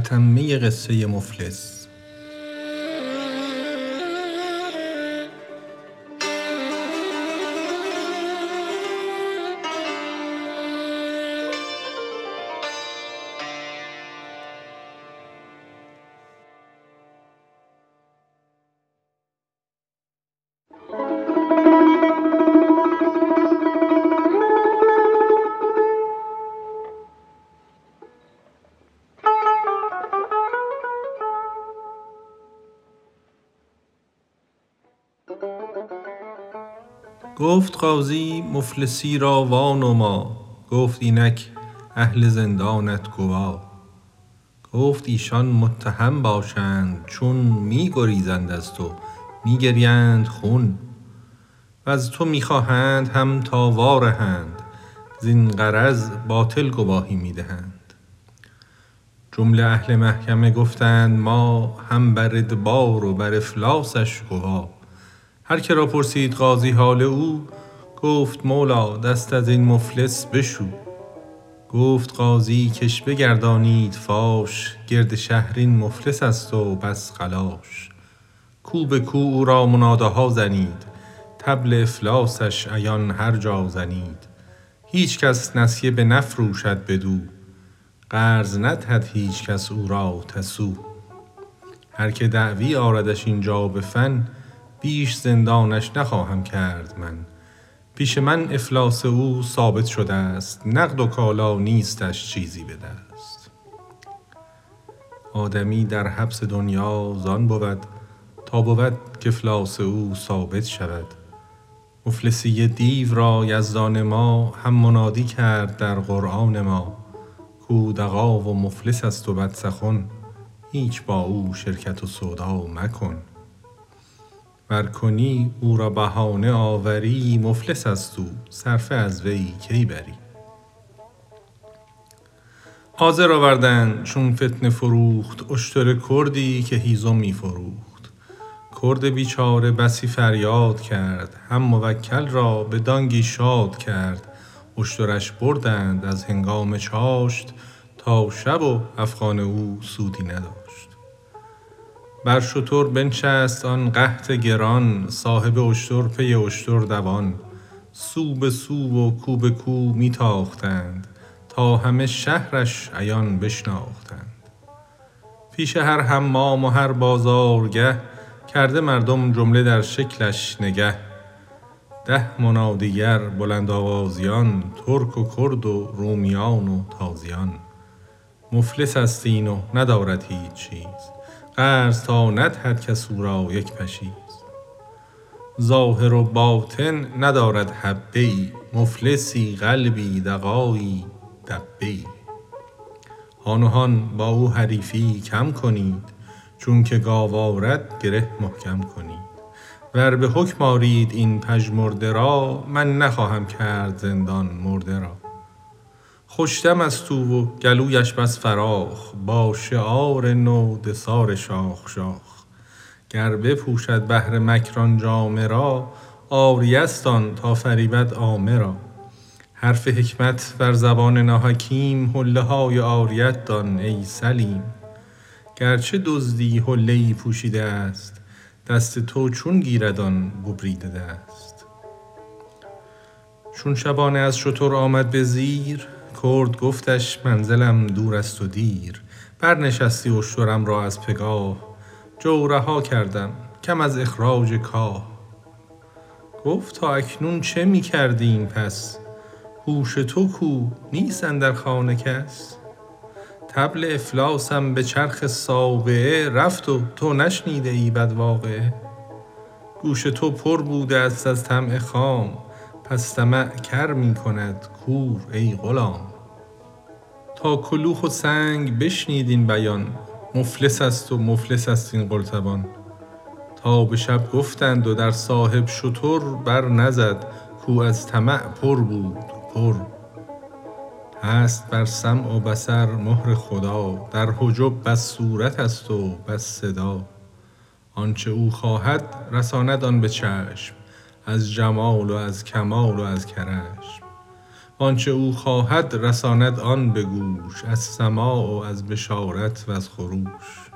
تتمه قصه مفلس. گفت قاضی مفلسی را وانما. گفت اینک اهل زندانت گوا. گفت ایشان متهم باشند چون می گریزند از تو می گریند خون. وز تو می خواهند هم تا وا رهند زین غرض باطل گواهی می دهند جمله اهل محکمه گفتند ما هم بر ادبار و بر افلاسش گوا. هر که را پرسید قاضی حال او گفت مولا دست از این مفلس بشو. گفت قاضی کش بگردانید فاش. گرد شهر این مفلس است و بس قلاش کو به کو او را مناداها زنید. طبل افلاسش عیان هر جا زنید. هیچ کس نسیه بنفروشد بدو. قرض ندهد هیچ کس او را تسو. هر که دعوی آردش اینجا به فن بیش زندانش نخواهم کرد من. پیش من افلاس او ثابت شده است نقد و کالا نیستش چیزی به دست آدمی در حبس دنیا زان بود تا بود کافلاس او ثابت شود. مفلسی دیو را یزدان ما هم منادی کرد در قرآن ما. کاو دغا و مفلس است و بد سخن هیچ با او شرکت و سودا مکن. ور کنی او را بهانه آوری مفلس است او. صرفه از وی کی بری؟ حاضر آوردند چون فتنه فروخت اشتر کردی که هیزم می فروخت. کرد بیچاره بسی فریاد کرد هم موکل را به دانگی شاد کرد. اشترش بردند از هنگام چاشت تا شب و افغان او سودی نداشت. بر شتر بنشست آن قحط گران صاحب اشتر پی اشتر دوان. سو به سو و کو به کو می تاختند تا همه شهرش عیان بشناختند. پیش هر حمام و هر بازارگه کرده مردم جمله در شکلش نگه. ده منادیگر بلند آوازیان ترک و کرد و رومیان و تازیان. مفلس است این و ندارد هیچ چیز. قرض تا ندهد کس او را یک پشیز. ظاهر و باطن ندارد حبه ای مفلسی قلبی دغایی دبه ای. هان با او حریفی کم کنید چونک گاو آرد گره محکم کنید. ور به حکم آرید این پژمرده را من نخواهم کرد زندان مرده را. خوش دم است او و گلویش بس فراخ با شعار نو دثار شاخ شاخ. گر بپوشد بهر مکر آن جامه را عاریه ست آن تا فریبد عامه را. حرف حکمت بر زبان ناحکیم حله های عاریت دان ای سلیم. گرچه دزدی حله ای پوشیده است دست تو چون گیرد آن ببریده دست. چون شبانه از شتر آمد به زیر کرد گفتش منزلم دور است و دیر برنشستی اشترم را از پگاه. جو رها کردم کم از اخراج کاه. گفت تا اکنون چه می کردی این پس؟ هوش تو کو نیست اندر خانه کس؟ طبل افلاسم به چرخ سابعه رفت و تو نشنیده ای بد واقعه گوش تو پر بوده است از طمع خام. پس طمع کر می کند کور ای غلام. تا کلوخ و سنگ بشنید این بیان مفلس است و مفلس است این قلتبان. تا به شب گفتند و در صاحب شتر بر نزد کاو از طمع پر بود پر. هست بر سمع و بصر مهر خدا در حجب بس صورت است و بس صدا. آنچ او خواهد رساند آن به چشم. از جمال و از کمال و از کرشم وآنچه او خواهد رساند آن به گوش از سماع و از بشارت وز خروش.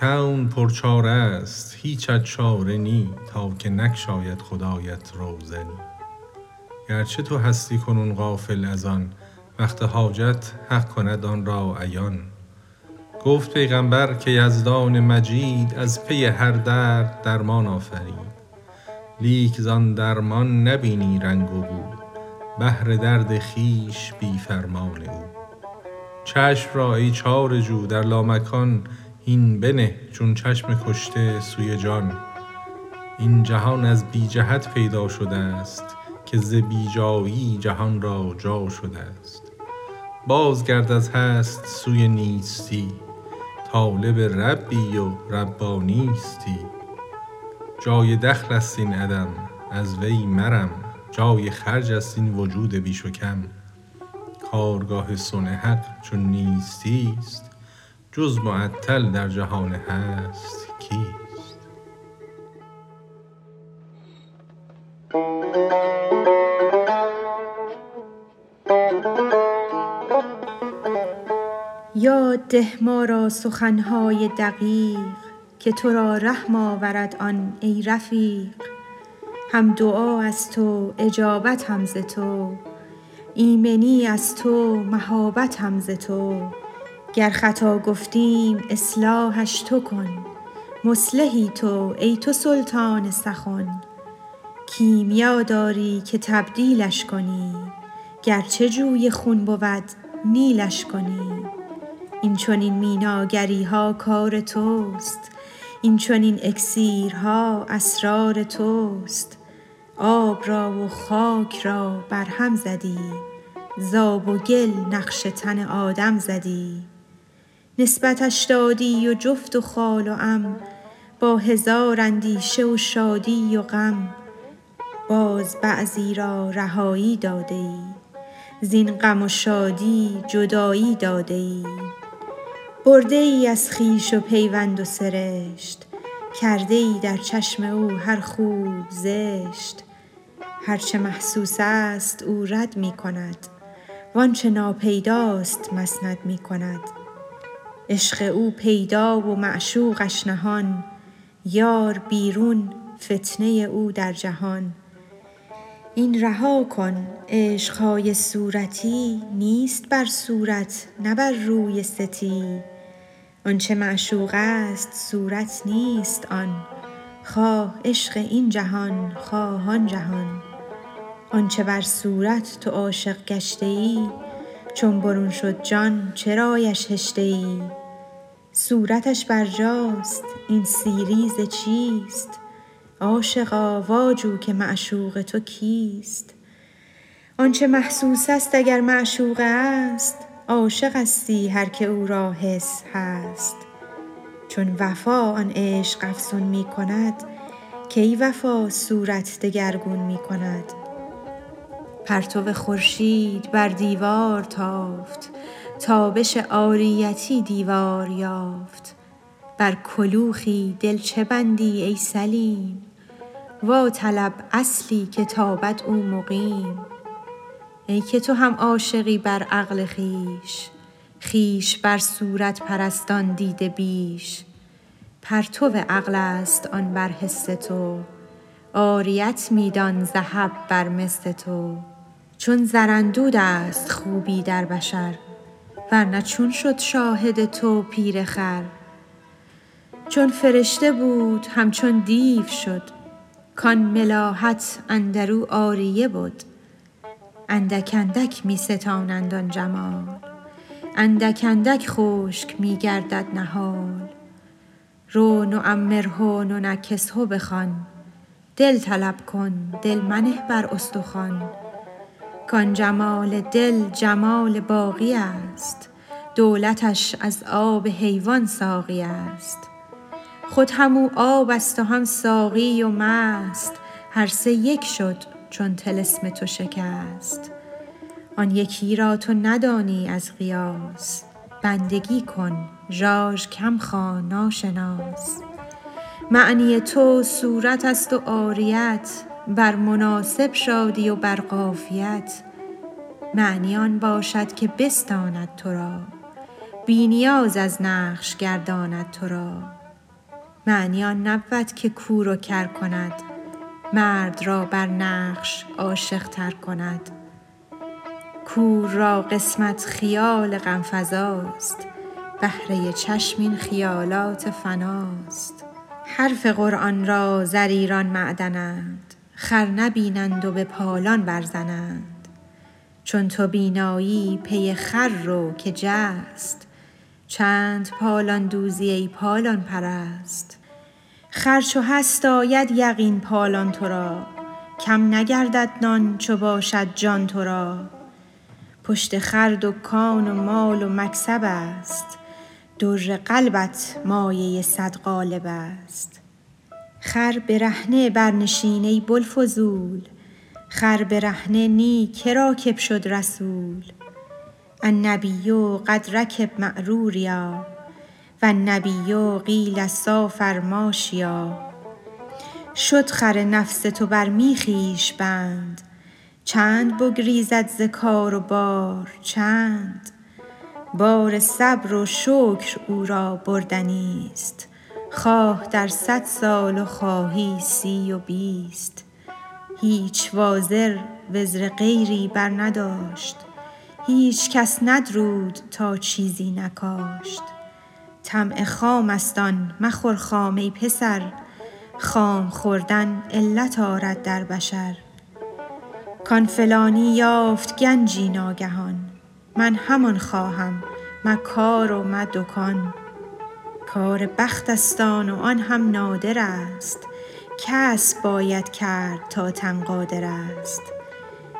کون پرچاره ست هیچت چاره نی تا که نگشاید خدایت روزنی گرچه تو هستی کنون غافل از آن وقت حاجت حق کند آن را عیان. گفت پیغامبر که یزدان مجید از پی هر درد درمان آفرید. لیک زان درمان نبینی رنگ و بو بهر درد خویش بی فرمان او. چشم را ای چاره جو در لامکان هین بنه چون چشم کشته سوی جان. این جهان از بی جهت پیدا شده ست که ز بی جایی جهان را جا شده ست بازگرد از هست سوی نیستی طالب ربی و ربانیستی جای دخل است این عدم از وی مرم. جای خرج است این وجود بیش و کم. کارگاه صنع حق چون نیستیست جز معطل در جهان هست کیست؟ یاد ده ما را سخن های دقیق. که تو را رحم آورد آن ای رفیق. هم دعا از تو اجابت هم ز تو. ایمنی از تو مهابت هم ز تو. گر خطا گفتیم اصلاحش تو کن. مصلحی تو ای تو سلطان سخن. کیمیا داری که تبدیلش کنی. گرچه جوی خون بود نیلش کنی. این چنین میناگری ها کار توست. این چنین اکسیرها اسرار توست. آب را و خاک را برهم زدی. ز آب و گل نقش تن آدم زدی. نسبتش دادی و جفت و خال و عم. با هزار اندیشه و شادی و غم. باز بعضی را رهایی داده ای زین غم و شادی جدایی داده ای برده ای از خویش و پیوند و سرشت. کرده ای در چشم او هر خوی زشت. هر چه محسوس است او رد می کند. وآنچه ناپیداست مسند می کند. عشق او پیدا و معشوقش نهان. یار بیرون فتنه او در جهان. این رها کن عشق های صورتی. نیست بر صورت نه بر روی ستی. آنچه معشوق است صورت نیست آن. خواه عشق این جهان خواه آن جهان. آنچه بر صورت تو عاشق گشته ای چون برون شد جان چرایش هشته ای صورتش برجاست این سیری ز چیست؟ عاشقا واجو که معشوق تو کیست؟ آنچه محسوس است اگر معشوق است عاشقستی هر که او را حس هست. چون وفا آن عشق افزون می کند کی وفا صورت دگرگون می کند. پرتو خورشید بر دیوار تافت تابش عاریتی دیوار یافت. بر کلوخی دل چه بندی ای سلیم؟ وا طلب اصلی که تابد او مقیم. ای که تو هم عاشقی بر عقل خویش خویش بر صورت پرستان دیده بیش. پرتو عقل است آن بر حس تو عاریت می دان ز حب بر مس تو. چون زر اندود است خوبی در بشر ور نه چون شد شاهد تو پیر خر. چون فرشته بود همچون دیو شد کان ملاحت اندر او عاریه بد. اندک اندک می ستانند آن جمال. اندک اندک خشک می گردد نهال. رو نعمره ننکسه بخوان. دل طلب کن دل منه بر استخوان. کان جمال دل جمال باقی است. دولتش از آب حیوان ساقی است. خود هم او آب است و هم ساقی و مست. هر سه یک شد چون طلسم تو شکست. آن یکی را تو ندانی از قیاس. بندگی کن ژاژ کم خوان ناشناس. معنی تو صورت است و عاریت. بر مناسب شادی و بر قافیت. معنی آن باشد که بستاند تو را. بی نیاز از نقش گرداند تو را. معنی آن نبود که کور و کر کند. مرد را بر نقش عاشق تر کند. کور را قسمت خیال غم فزاست بهره چشم این خیالات فناست. حرف قرآن را ضریران معدنند. خر نبینند و به پالان بر زنند چون تو بینایی پی خر رو که جست چند پالان دوزی ای پالان پرست. خر چو هست آید یقین پالان تو را کم نگردد نان چو باشد جان تو را پشت خر دکان و مال و مکسب است. در قلبت مایه صد قالب است. خر برهنه برنشین ای بوالفضول. خر برهنه نی که راکب شد رسول. النبی قد رکب معروریا و النبی قیل سافر ماشیا شد خر نفس تو بر میخ بند. چند بگریزد ز کار و بار چند. بار صبر و شکر او را بردنیست خواه در صد سال و خواهی سی و بیست. هیچ وازر وزر غیری بر نداشت هیچ کس ندرود تا چیزی نکاشت. طمع خام است آن مخور خام ای پسر. خام خوردن علت آرد در بشر. کان فلانی یافت گنجی ناگهان. من همان خواهم مکار و مه دکان. کار بخت است آن و آن هم نادر است. کسب باید کرد تا تن قادر است.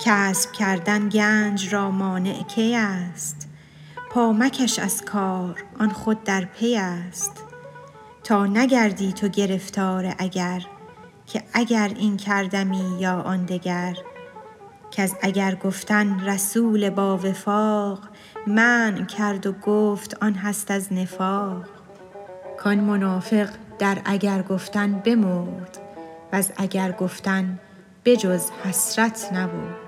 کسب کردن گنج را مانع کی است؟ پا مکش از کار آن خود در پی است. تا نگردی تو گرفتار اگر که اگر این کردمی یا آن دگر. کز اگر گفتن رسول باوفاق منع کرد و گفت آن هست از نفاق. کان منافق در اگر گفتن بمرد وز اگر گفتن به جز حسرت نبرد.